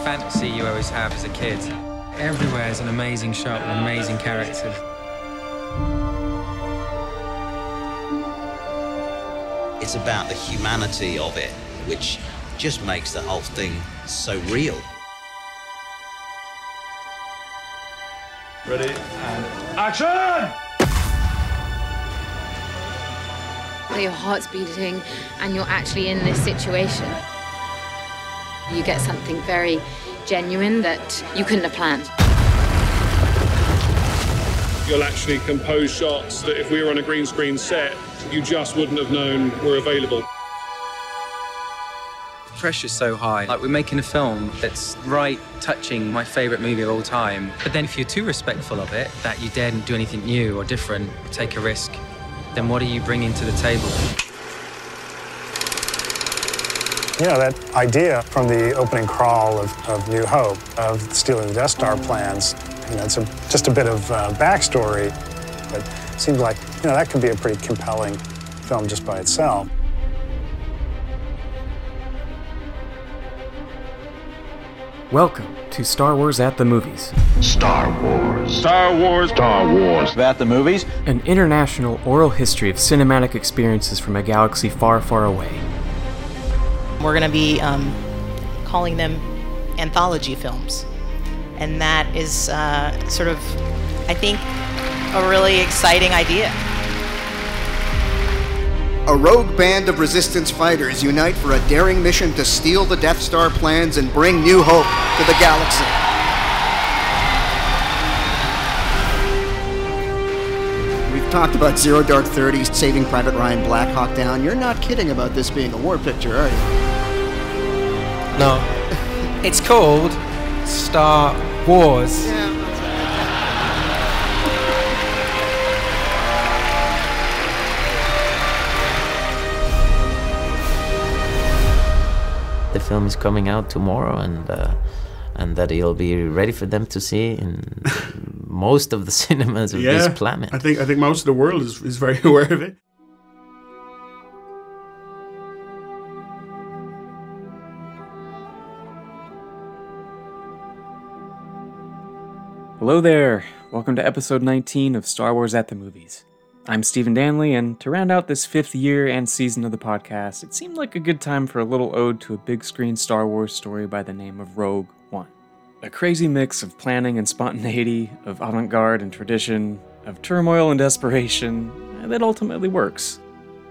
feels like the fantasy you always have as a kid. Everywhere is an amazing shot with amazing characters. It's about the humanity of it, which just makes the whole thing so real. Ready and action! Your heart's beating and you're actually in this situation. You get something very genuine that you couldn't have planned. You'll actually compose shots that if we were on a green screen set, you just wouldn't have known were available. pressure's so high. Like we're making a film that's right touching my favourite movie of all time. But then if you're too respectful of it, that you daren't do anything new or different, take a risk, then what are you bringing to the table? You know, that idea from the opening crawl of, of New Hope, of stealing the Death Star plans, you know, it's a, just a bit of uh, backstory, but it seems like, you know, that could be a pretty compelling film just by itself. Welcome to Star Wars at the Movies, Star Wars. Star Wars. Star Wars. At the movies? an international oral history of cinematic experiences from a galaxy far, far away. We're going to be um, calling them anthology films. And that is uh, sort of, I think, a really exciting idea. A rogue band of resistance fighters unite for a daring mission to steal the Death Star plans and bring new hope to the galaxy. We've talked about Zero Dark Thirty, Saving Private Ryan, Black Hawk Down. You're not kidding about this being a war picture, are you? No. It's called Star Wars. the film is coming out tomorrow and uh, and that it'll be ready for them to see in most of the cinemas of this planet. I think I think most of the world is, is very aware of it. Hello there! Welcome to episode 19 of Star Wars at the Movies. I'm Stephen Danley, and to round out this fifth year and season of the podcast, it seemed like a good time for a little ode to a big screen Star Wars story by the name of Rogue One. A crazy mix of planning and spontaneity, of avant garde and tradition, of turmoil and desperation, that ultimately works.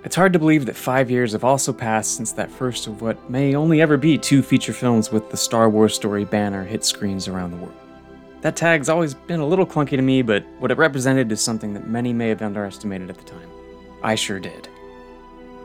It's hard to believe that five years have also passed since that first of what may only ever be two feature films with the Star Wars story banner hit screens around the world. That tag's always been a little clunky to me, but what it represented is something that many may have underestimated at the time. I sure did.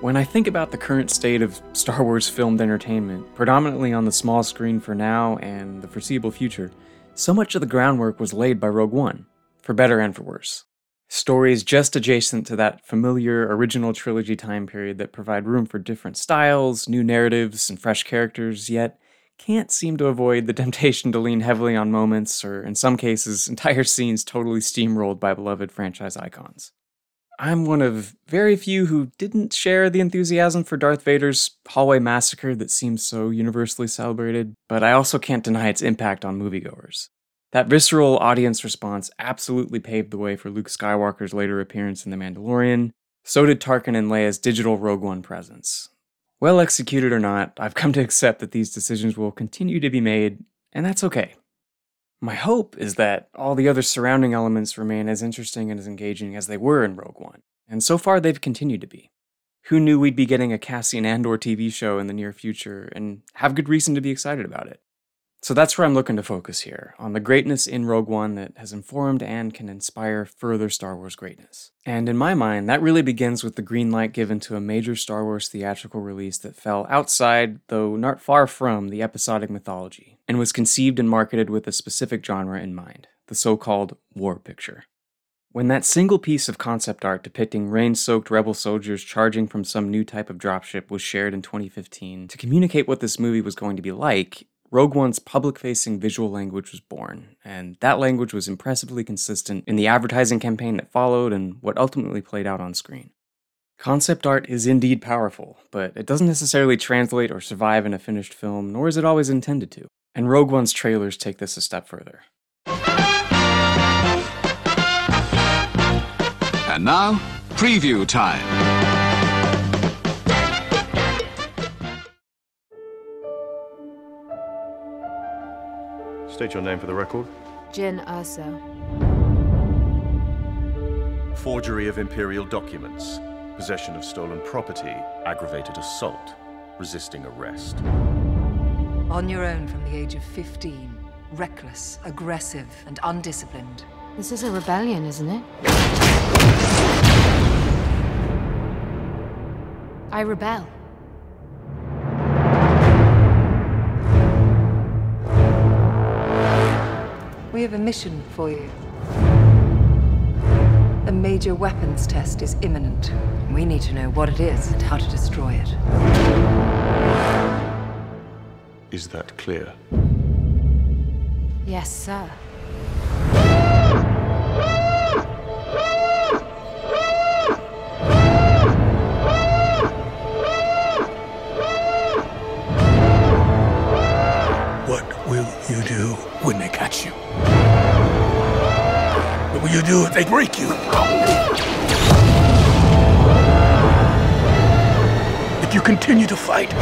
When I think about the current state of Star Wars filmed entertainment, predominantly on the small screen for now and the foreseeable future, so much of the groundwork was laid by Rogue One, for better and for worse. Stories just adjacent to that familiar original trilogy time period that provide room for different styles, new narratives, and fresh characters, yet can't seem to avoid the temptation to lean heavily on moments, or in some cases, entire scenes totally steamrolled by beloved franchise icons. I'm one of very few who didn't share the enthusiasm for Darth Vader's hallway massacre that seems so universally celebrated, but I also can't deny its impact on moviegoers. That visceral audience response absolutely paved the way for Luke Skywalker's later appearance in The Mandalorian. So did Tarkin and Leia's digital Rogue One presence. Well executed or not, I've come to accept that these decisions will continue to be made, and that's okay. My hope is that all the other surrounding elements remain as interesting and as engaging as they were in Rogue One, and so far they've continued to be. Who knew we'd be getting a Cassian Andor TV show in the near future, and have good reason to be excited about it? So that's where I'm looking to focus here, on the greatness in Rogue One that has informed and can inspire further Star Wars greatness. And in my mind, that really begins with the green light given to a major Star Wars theatrical release that fell outside, though not far from, the episodic mythology, and was conceived and marketed with a specific genre in mind the so called war picture. When that single piece of concept art depicting rain soaked rebel soldiers charging from some new type of dropship was shared in 2015 to communicate what this movie was going to be like, Rogue One's public facing visual language was born, and that language was impressively consistent in the advertising campaign that followed and what ultimately played out on screen. Concept art is indeed powerful, but it doesn't necessarily translate or survive in a finished film, nor is it always intended to. And Rogue One's trailers take this a step further. And now, preview time. State your name for the record. Jyn Erso. Forgery of imperial documents, possession of stolen property, aggravated assault, resisting arrest. On your own from the age of 15. Reckless, aggressive, and undisciplined. This is a rebellion, isn't it? I rebel. We have a mission for you. A major weapons test is imminent. We need to know what it is and how to destroy it. Is that clear? Yes, sir. What will you do when they catch you? You do if they break you? If you continue to fight?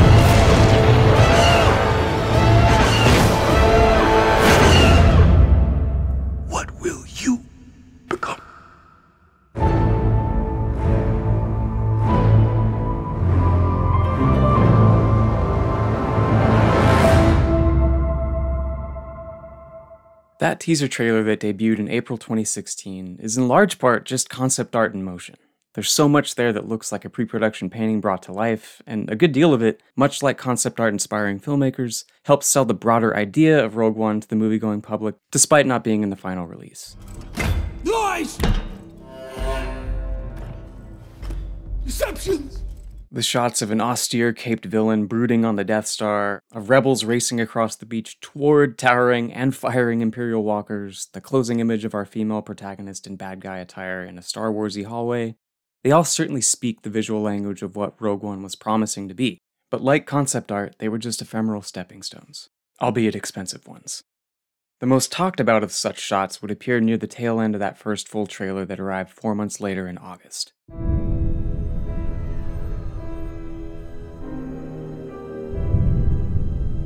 That teaser trailer that debuted in April 2016 is in large part just concept art in motion. There's so much there that looks like a pre production painting brought to life, and a good deal of it, much like concept art inspiring filmmakers, helps sell the broader idea of Rogue One to the movie going public, despite not being in the final release. Lies! Deceptions! The shots of an austere caped villain brooding on the Death Star, of rebels racing across the beach toward towering and firing Imperial walkers, the closing image of our female protagonist in bad guy attire in a Star Warsy hallway, they all certainly speak the visual language of what Rogue One was promising to be. But like concept art, they were just ephemeral stepping stones, albeit expensive ones. The most talked about of such shots would appear near the tail end of that first full trailer that arrived four months later in August.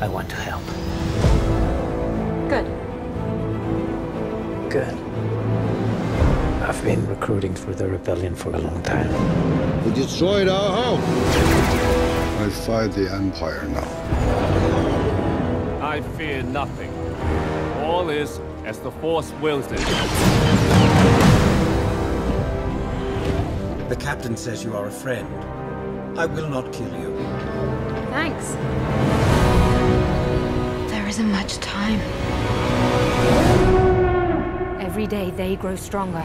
I want to help. Good. Good. I've been recruiting for the rebellion for a long time. We destroyed our home. I fight the Empire now. I fear nothing. All is as the Force wills it. The captain says you are a friend. I will not kill you. Thanks. There isn't much time. Every day they grow stronger.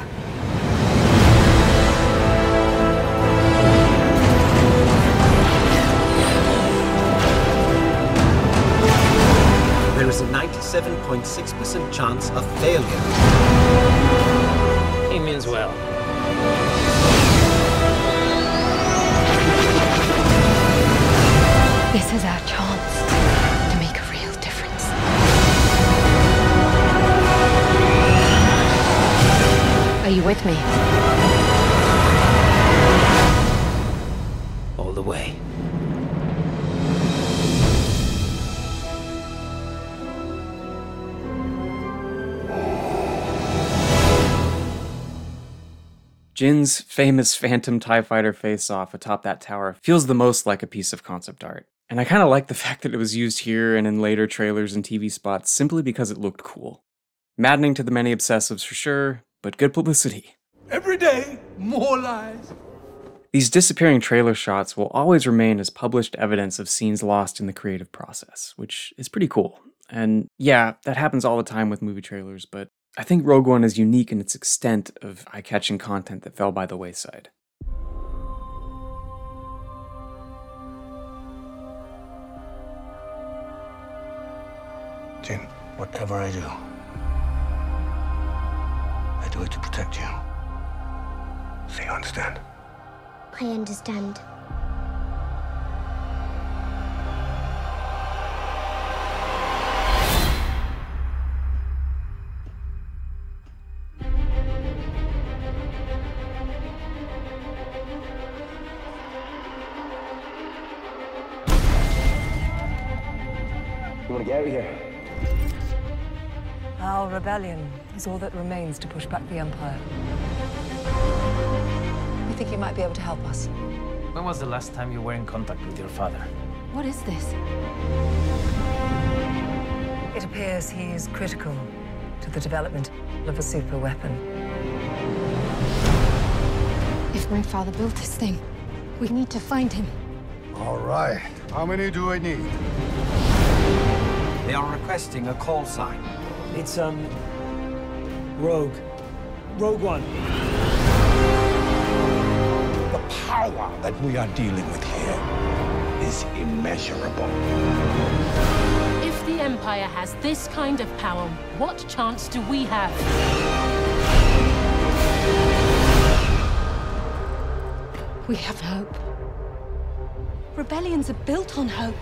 There is a 97.6% chance of failure. He means well. This is our chance you with me? All the way. Jyn's famous Phantom TIE Fighter face off atop that tower feels the most like a piece of concept art. And I kind of like the fact that it was used here and in later trailers and TV spots simply because it looked cool. Maddening to the many obsessives for sure, but good publicity. Every day, more lies. These disappearing trailer shots will always remain as published evidence of scenes lost in the creative process, which is pretty cool. And yeah, that happens all the time with movie trailers, but I think Rogue One is unique in its extent of eye catching content that fell by the wayside. Jyn, whatever I do, I do it to protect you. So you understand? I understand. You want to get out of here? Our rebellion is all that remains to push back the Empire. We think you might be able to help us. When was the last time you were in contact with your father? What is this? It appears he is critical to the development of a super weapon. If my father built this thing, we need to find him. All right. How many do I need? They are requesting a call sign. It's, um, Rogue. Rogue One. The power that we are dealing with here is immeasurable. If the Empire has this kind of power, what chance do we have? We have hope. Rebellions are built on hope.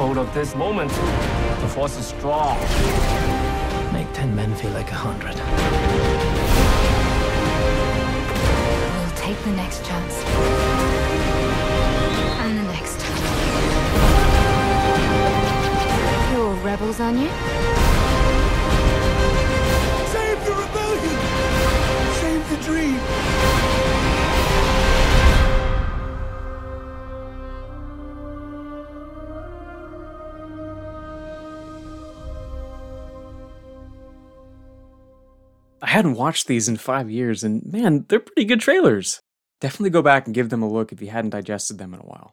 Take hold of this moment. The force is strong. Make ten men feel like a hundred. We'll take the next chance. Hadn't watched these in five years, and man, they're pretty good trailers. Definitely go back and give them a look if you hadn't digested them in a while.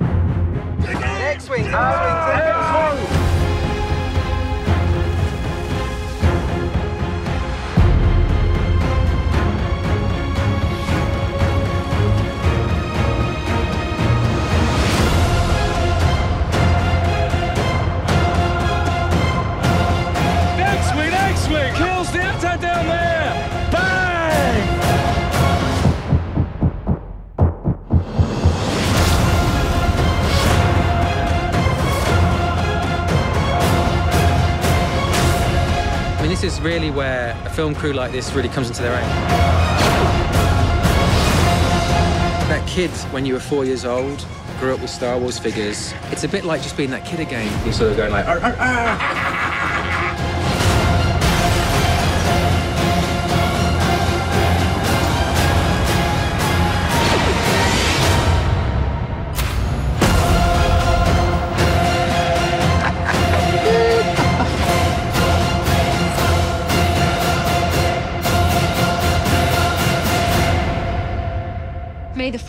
X-Wing, X-Wing, X-Wing, X-Wing! Kills the anti down there! Bang! I mean, this is really where a film crew like this really comes into their own. That kid, when you were four years old, grew up with Star Wars figures. It's a bit like just being that kid again. You're sort of going like, "Arr, arr, arr."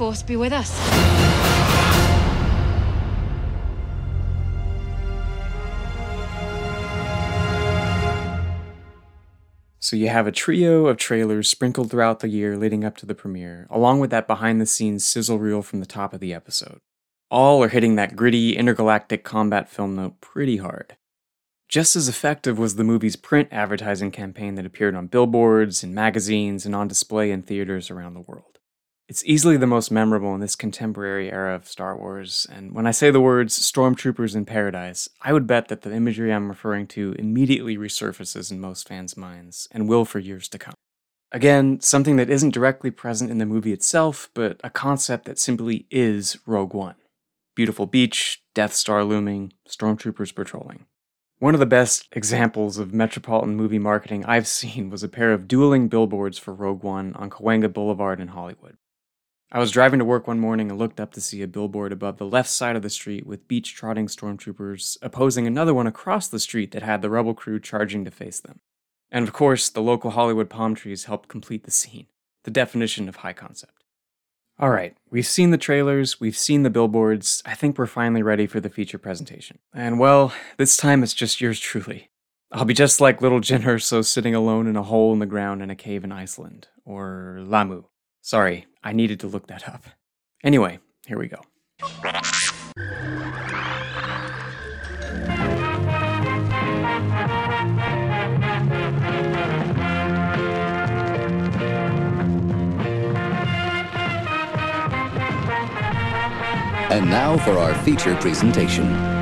Force be with us. So you have a trio of trailers sprinkled throughout the year leading up to the premiere, along with that behind the scenes sizzle reel from the top of the episode. All are hitting that gritty intergalactic combat film note pretty hard. Just as effective was the movie's print advertising campaign that appeared on billboards, in magazines, and on display in theaters around the world. It's easily the most memorable in this contemporary era of Star Wars, and when I say the words Stormtroopers in Paradise, I would bet that the imagery I'm referring to immediately resurfaces in most fans' minds, and will for years to come. Again, something that isn't directly present in the movie itself, but a concept that simply is Rogue One. Beautiful beach, Death Star looming, stormtroopers patrolling. One of the best examples of metropolitan movie marketing I've seen was a pair of dueling billboards for Rogue One on Cahuenga Boulevard in Hollywood. I was driving to work one morning and looked up to see a billboard above the left side of the street with beach trotting stormtroopers opposing another one across the street that had the rebel crew charging to face them. And of course, the local Hollywood palm trees helped complete the scene, the definition of high concept. All right, we've seen the trailers, we've seen the billboards. I think we're finally ready for the feature presentation. And well, this time it's just yours truly. I'll be just like little Jyn Erso sitting alone in a hole in the ground in a cave in Iceland, or Lah'mu. Sorry, I needed to look that up. Anyway, here we go. And now for our feature presentation.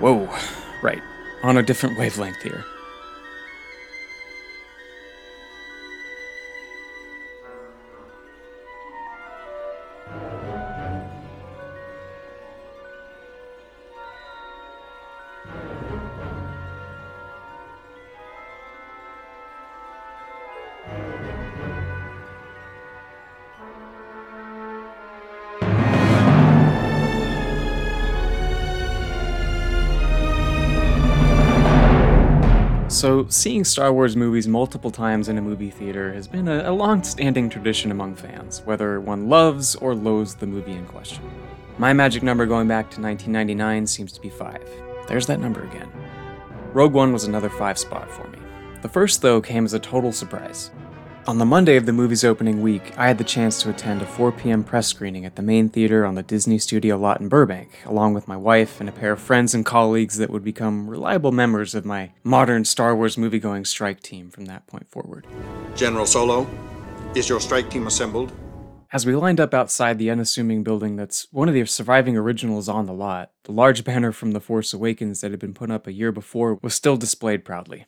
Whoa, right. On a different wavelength here. So, seeing Star Wars movies multiple times in a movie theater has been a, a long standing tradition among fans, whether one loves or loathes the movie in question. My magic number going back to 1999 seems to be 5. There's that number again. Rogue One was another 5 spot for me. The first, though, came as a total surprise. On the Monday of the movie's opening week, I had the chance to attend a 4 p.m. press screening at the main theater on the Disney Studio lot in Burbank, along with my wife and a pair of friends and colleagues that would become reliable members of my modern Star Wars moviegoing strike team from that point forward. General Solo, is your strike team assembled? As we lined up outside the unassuming building that's one of the surviving originals on the lot, the large banner from The Force Awakens that had been put up a year before was still displayed proudly.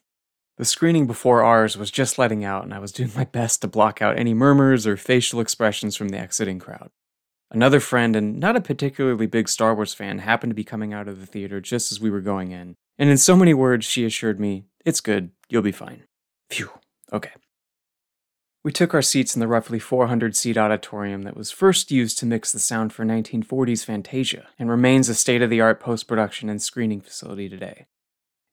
The screening before ours was just letting out, and I was doing my best to block out any murmurs or facial expressions from the exiting crowd. Another friend, and not a particularly big Star Wars fan, happened to be coming out of the theater just as we were going in, and in so many words, she assured me, It's good, you'll be fine. Phew, okay. We took our seats in the roughly 400 seat auditorium that was first used to mix the sound for 1940s Fantasia and remains a state of the art post production and screening facility today.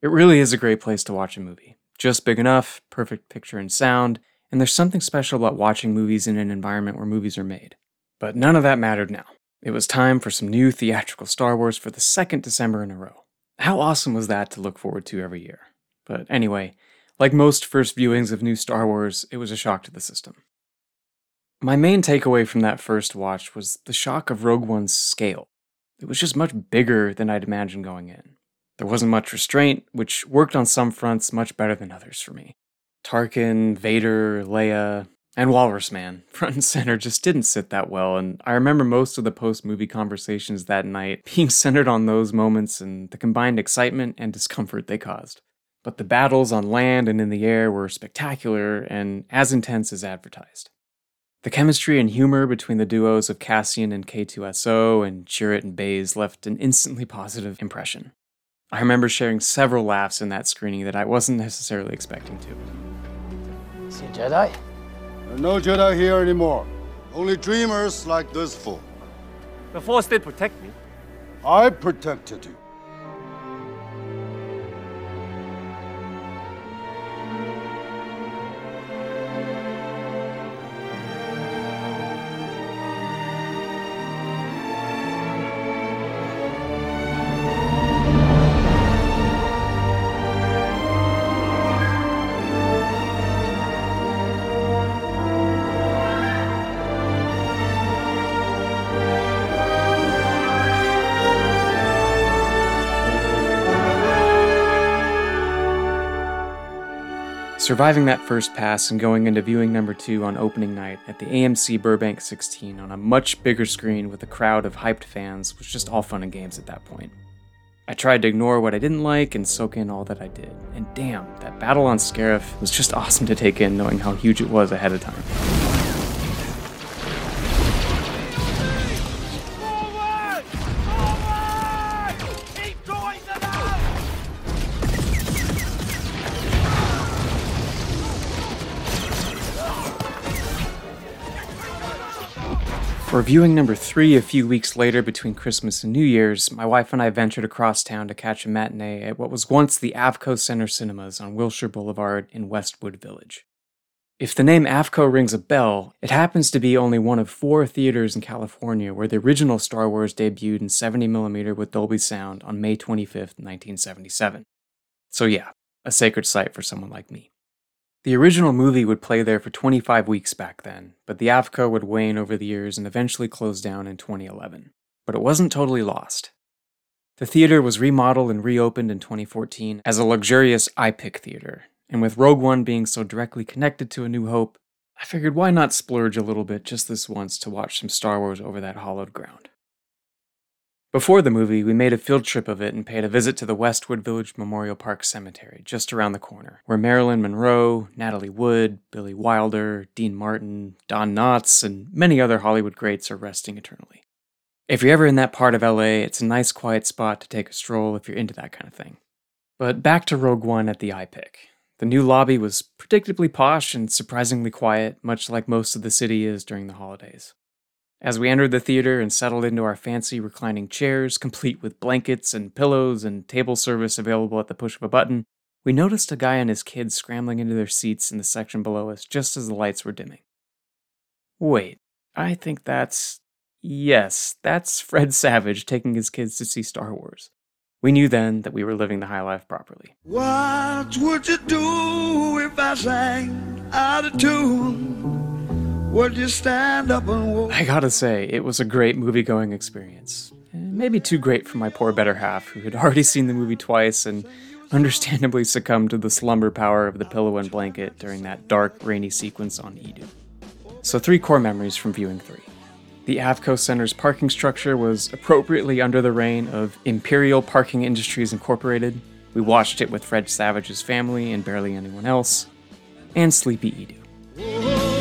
It really is a great place to watch a movie. Just big enough, perfect picture and sound, and there's something special about watching movies in an environment where movies are made. But none of that mattered now. It was time for some new theatrical Star Wars for the second December in a row. How awesome was that to look forward to every year? But anyway, like most first viewings of new Star Wars, it was a shock to the system. My main takeaway from that first watch was the shock of Rogue One's scale. It was just much bigger than I'd imagined going in. There wasn't much restraint, which worked on some fronts much better than others for me. Tarkin, Vader, Leia, and Walrus Man, front and center, just didn't sit that well, and I remember most of the post movie conversations that night being centered on those moments and the combined excitement and discomfort they caused. But the battles on land and in the air were spectacular and as intense as advertised. The chemistry and humor between the duos of Cassian and K2SO and Chirrut and Baze left an instantly positive impression. I remember sharing several laughs in that screening that I wasn't necessarily expecting to. See a Jedi? There are no Jedi here anymore. Only dreamers like this fool. The Force did protect me. I protected you. Surviving that first pass and going into viewing number two on opening night at the AMC Burbank 16 on a much bigger screen with a crowd of hyped fans was just all fun and games at that point. I tried to ignore what I didn't like and soak in all that I did. And damn, that battle on Scarif was just awesome to take in knowing how huge it was ahead of time. For viewing number three a few weeks later between Christmas and New Year's, my wife and I ventured across town to catch a matinee at what was once the Avco Center Cinemas on Wilshire Boulevard in Westwood Village. If the name Avco rings a bell, it happens to be only one of four theaters in California where the original Star Wars debuted in 70mm with Dolby Sound on May 25, 1977. So, yeah, a sacred site for someone like me. The original movie would play there for 25 weeks back then, but the Avco would wane over the years and eventually close down in 2011. But it wasn't totally lost. The theater was remodeled and reopened in 2014 as a luxurious iPic theater, and with Rogue One being so directly connected to A New Hope, I figured why not splurge a little bit just this once to watch some Star Wars over that hallowed ground. Before the movie, we made a field trip of it and paid a visit to the Westwood Village Memorial Park Cemetery, just around the corner, where Marilyn Monroe, Natalie Wood, Billy Wilder, Dean Martin, Don Knotts, and many other Hollywood greats are resting eternally. If you're ever in that part of LA, it's a nice quiet spot to take a stroll if you're into that kind of thing. But back to Rogue One at the iPic. The new lobby was predictably posh and surprisingly quiet, much like most of the city is during the holidays. As we entered the theater and settled into our fancy reclining chairs, complete with blankets and pillows and table service available at the push of a button, we noticed a guy and his kids scrambling into their seats in the section below us just as the lights were dimming. Wait, I think that's. Yes, that's Fred Savage taking his kids to see Star Wars. We knew then that we were living the high life properly. What would you do if I sang out of tune? Would you stand up and walk? I gotta say, it was a great movie going experience. Maybe too great for my poor better half, who had already seen the movie twice and understandably succumbed to the slumber power of the pillow and blanket during that dark, rainy sequence on Eadu. So, three core memories from viewing three. The Avco Center's parking structure was appropriately under the reign of Imperial Parking Industries Incorporated. We watched it with Fred Savage's family and barely anyone else. And Sleepy Eadu. Oh, oh, oh.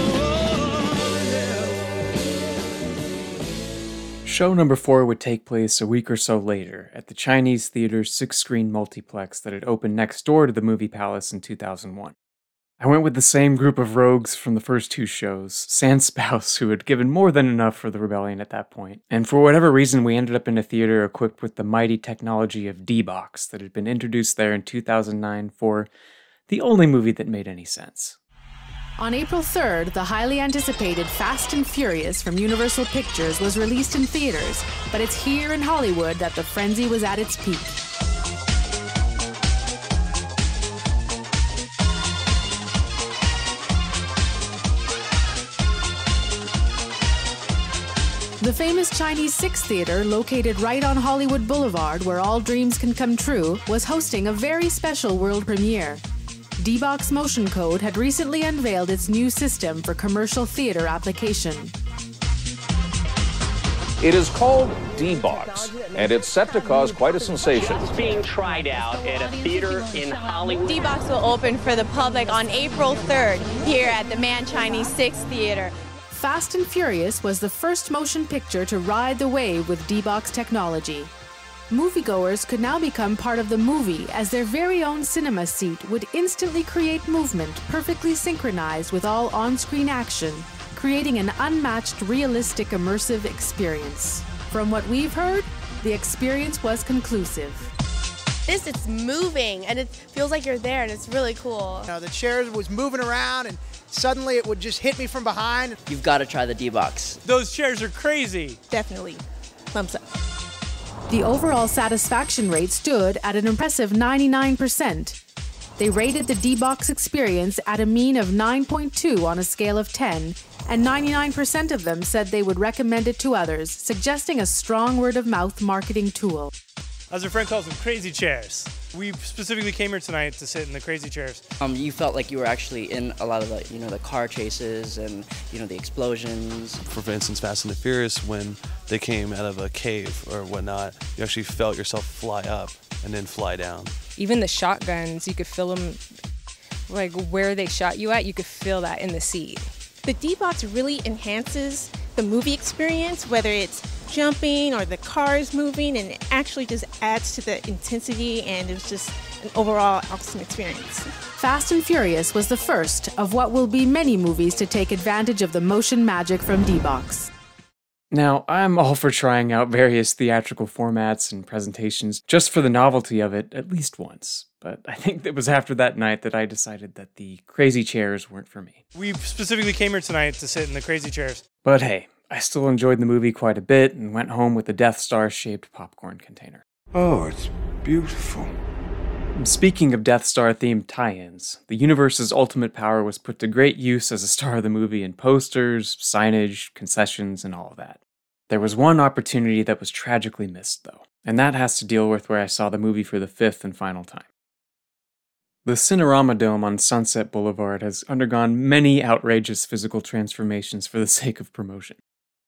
Show number four would take place a week or so later at the Chinese Theater's six screen multiplex that had opened next door to the Movie Palace in 2001. I went with the same group of rogues from the first two shows, Sans Spouse, who had given more than enough for the rebellion at that point, and for whatever reason, we ended up in a theater equipped with the mighty technology of D Box that had been introduced there in 2009 for the only movie that made any sense. On April 3rd, the highly anticipated Fast and Furious from Universal Pictures was released in theaters, but it's here in Hollywood that the frenzy was at its peak. The famous Chinese Six Theater, located right on Hollywood Boulevard where all dreams can come true, was hosting a very special world premiere. D-Box Motion Code had recently unveiled its new system for commercial theater application. It is called D-Box, and it's set to cause quite a sensation. It's being tried out at a theater in Hollywood. D-Box will open for the public on April 3rd here at the Mann Chinese 6 Theater. Fast and Furious was the first motion picture to ride the wave with D-Box technology. Moviegoers could now become part of the movie as their very own cinema seat would instantly create movement perfectly synchronized with all on screen action, creating an unmatched, realistic, immersive experience. From what we've heard, the experience was conclusive. This, it's moving and it feels like you're there and it's really cool. You know, the chair was moving around and suddenly it would just hit me from behind. You've got to try the D box. Those chairs are crazy. Definitely. Thumbs up. The overall satisfaction rate stood at an impressive 99%. They rated the D-Box experience at a mean of 9.2 on a scale of 10, and 99% of them said they would recommend it to others, suggesting a strong word of mouth marketing tool. As our friend calls them, crazy chairs. We specifically came here tonight to sit in the crazy chairs. Um, you felt like you were actually in a lot of the, you know, the car chases and you know the explosions. For instance, Fast and the Furious, when they came out of a cave or whatnot, you actually felt yourself fly up and then fly down. Even the shotguns, you could feel them, like where they shot you at, you could feel that in the seat. The D-Box really enhances the movie experience, whether it's jumping or the cars moving, and it actually just adds to the intensity and it was just an overall awesome experience. Fast and Furious was the first of what will be many movies to take advantage of the motion magic from D-Box. Now, I'm all for trying out various theatrical formats and presentations just for the novelty of it at least once, but I think it was after that night that I decided that the crazy chairs weren't for me. We specifically came here tonight to sit in the crazy chairs. But hey, I still enjoyed the movie quite a bit and went home with a Death Star shaped popcorn container. Oh, it's beautiful. Speaking of Death Star themed tie ins, the universe's ultimate power was put to great use as a star of the movie in posters, signage, concessions, and all of that. There was one opportunity that was tragically missed, though, and that has to deal with where I saw the movie for the fifth and final time. The Cinerama Dome on Sunset Boulevard has undergone many outrageous physical transformations for the sake of promotion.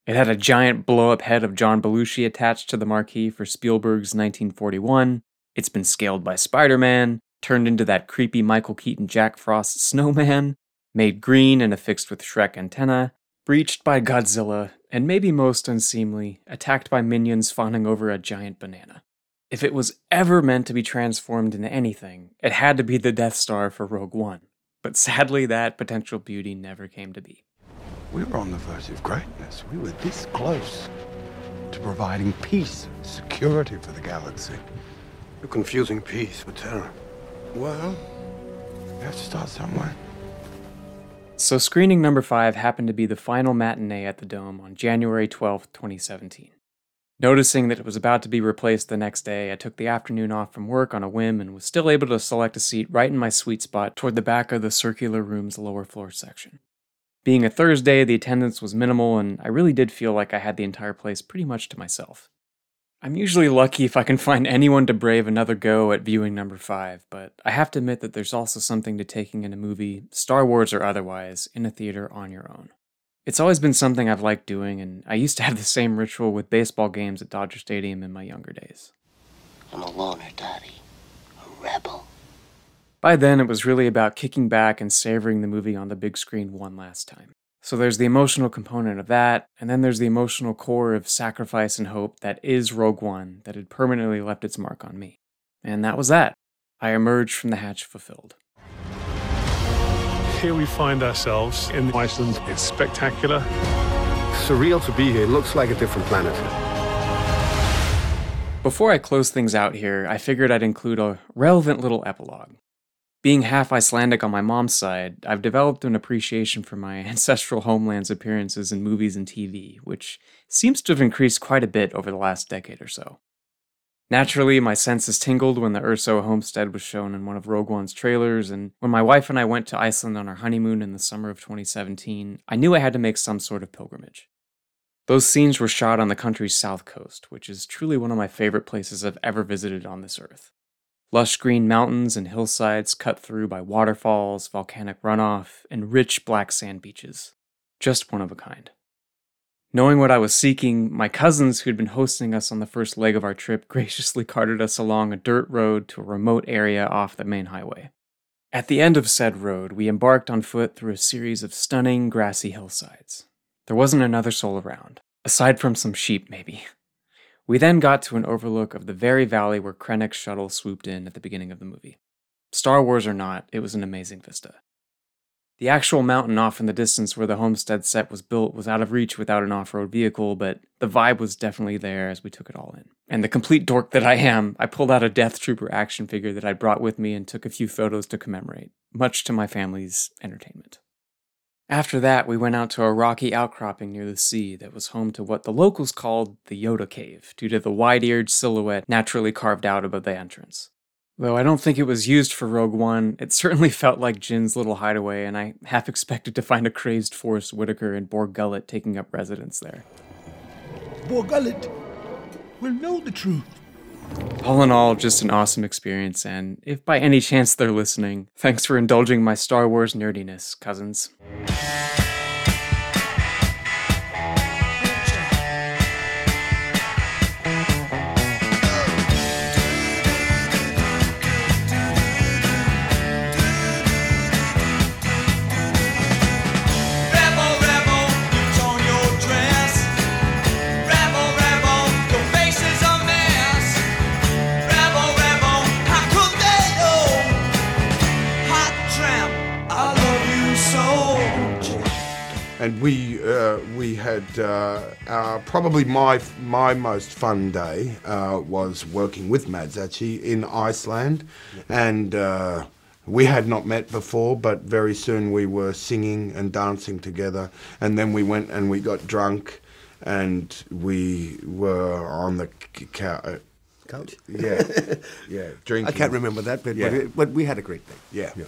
It had a giant blow up head of John Belushi attached to the marquee for Spielberg's 1941, it's been scaled by Spider Man, turned into that creepy Michael Keaton Jack Frost snowman, made green and affixed with Shrek antenna, breached by Godzilla, and maybe most unseemly, attacked by minions fawning over a giant banana. If it was ever meant to be transformed into anything, it had to be the Death Star for Rogue One. But sadly, that potential beauty never came to be. We were on the verge of greatness. We were this close to providing peace and security for the galaxy. You're confusing peace with terror. Well, we have to start somewhere. So, screening number five happened to be the final matinee at the Dome on January 12, 2017. Noticing that it was about to be replaced the next day, I took the afternoon off from work on a whim and was still able to select a seat right in my sweet spot toward the back of the circular room's lower floor section. Being a Thursday, the attendance was minimal, and I really did feel like I had the entire place pretty much to myself. I'm usually lucky if I can find anyone to brave another go at viewing number five, but I have to admit that there's also something to taking in a movie, Star Wars or otherwise, in a theater on your own. It's always been something I've liked doing, and I used to have the same ritual with baseball games at Dodger Stadium in my younger days. I'm a loner, Daddy. A rebel. By then, it was really about kicking back and savoring the movie on the big screen one last time. So there's the emotional component of that, and then there's the emotional core of sacrifice and hope that is Rogue One that had permanently left its mark on me. And that was that. I emerged from the hatch fulfilled. Here we find ourselves in Iceland. It's spectacular. Surreal to be here. It looks like a different planet. Before I close things out here, I figured I'd include a relevant little epilogue. Being half Icelandic on my mom's side, I've developed an appreciation for my ancestral homeland's appearances in movies and TV, which seems to have increased quite a bit over the last decade or so. Naturally, my senses tingled when the Erso homestead was shown in one of Rogue One's trailers, and when my wife and I went to Iceland on our honeymoon in the summer of 2017, I knew I had to make some sort of pilgrimage. Those scenes were shot on the country's south coast, which is truly one of my favorite places I've ever visited on this earth. Lush green mountains and hillsides cut through by waterfalls, volcanic runoff, and rich black sand beaches. Just one of a kind. Knowing what I was seeking, my cousins who'd been hosting us on the first leg of our trip graciously carted us along a dirt road to a remote area off the main highway. At the end of said road, we embarked on foot through a series of stunning grassy hillsides. There wasn't another soul around, aside from some sheep, maybe. We then got to an overlook of the very valley where Krennic's shuttle swooped in at the beginning of the movie. Star Wars or not, it was an amazing vista. The actual mountain off in the distance where the homestead set was built was out of reach without an off road vehicle, but the vibe was definitely there as we took it all in. And the complete dork that I am, I pulled out a Death Trooper action figure that I'd brought with me and took a few photos to commemorate, much to my family's entertainment. After that, we went out to a rocky outcropping near the sea that was home to what the locals called the Yoda Cave, due to the wide eared silhouette naturally carved out above the entrance. Though I don't think it was used for Rogue One, it certainly felt like Jyn's little hideaway, and I half expected to find a crazed Forest Whitaker and Bor Gullet taking up residence there. Bor Gullet will know the truth. All in all, just an awesome experience, and if by any chance they're listening, thanks for indulging my Star Wars nerdiness, cousins. And we uh, we had uh, uh, probably my my most fun day uh, was working with Mads actually in Iceland, and. Uh, we had not met before, but very soon we were singing and dancing together. And then we went and we got drunk, and we were on the c- ca- uh, Couch? Yeah, yeah, drinking. I can't remember that Yeah. but, it, but we had a great day. Yeah. Yeah.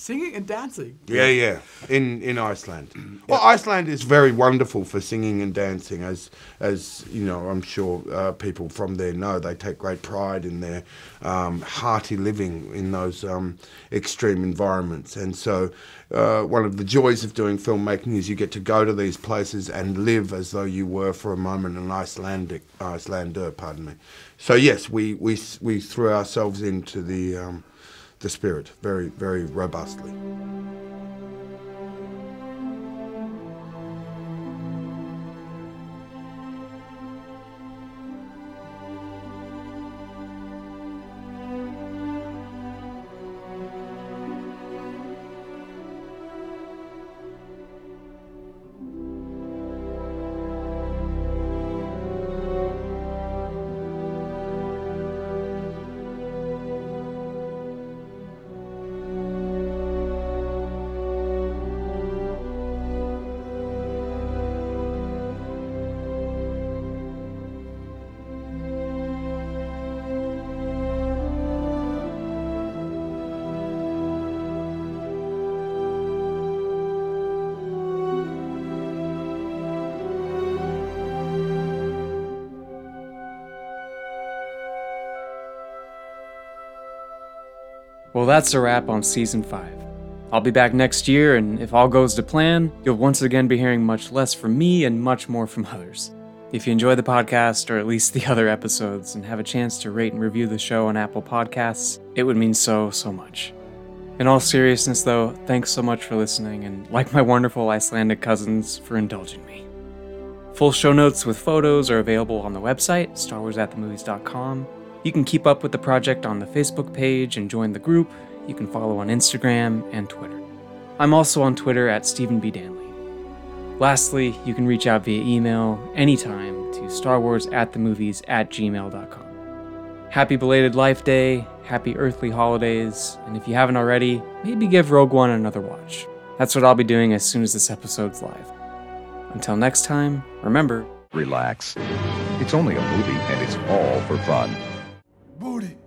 Singing and dancing. Yeah, yeah, in in Iceland. Well, Iceland is very wonderful for singing and dancing, as as you know. I'm sure uh, people from there know. They take great pride in their um, hearty living in those um, extreme environments, and so. Uh, one of the joys of doing filmmaking is you get to go to these places and live as though you were for a moment an Icelandic Icelander, pardon me. So yes, we we we threw ourselves into the um, the spirit very very robustly. Well, that's a wrap on season 5. I'll be back next year, and if all goes to plan, you'll once again be hearing much less from me and much more from others. If you enjoy the podcast, or at least the other episodes, and have a chance to rate and review the show on Apple Podcasts, it would mean so, so much. In all seriousness, though, thanks so much for listening, and like my wonderful Icelandic cousins, for indulging me. Full show notes with photos are available on the website, starwarsatthemovies.com. You can keep up with the project on the Facebook page and join the group. You can follow on Instagram and Twitter. I'm also on Twitter at Stephen B. Danley. Lastly, you can reach out via email anytime to starwarsatthemovies at gmail.com. Happy belated Life Day, happy earthly holidays, and if you haven't already, maybe give Rogue One another watch. That's what I'll be doing as soon as this episode's live. Until next time, remember Relax. It's only a movie and it's all for fun. Booty.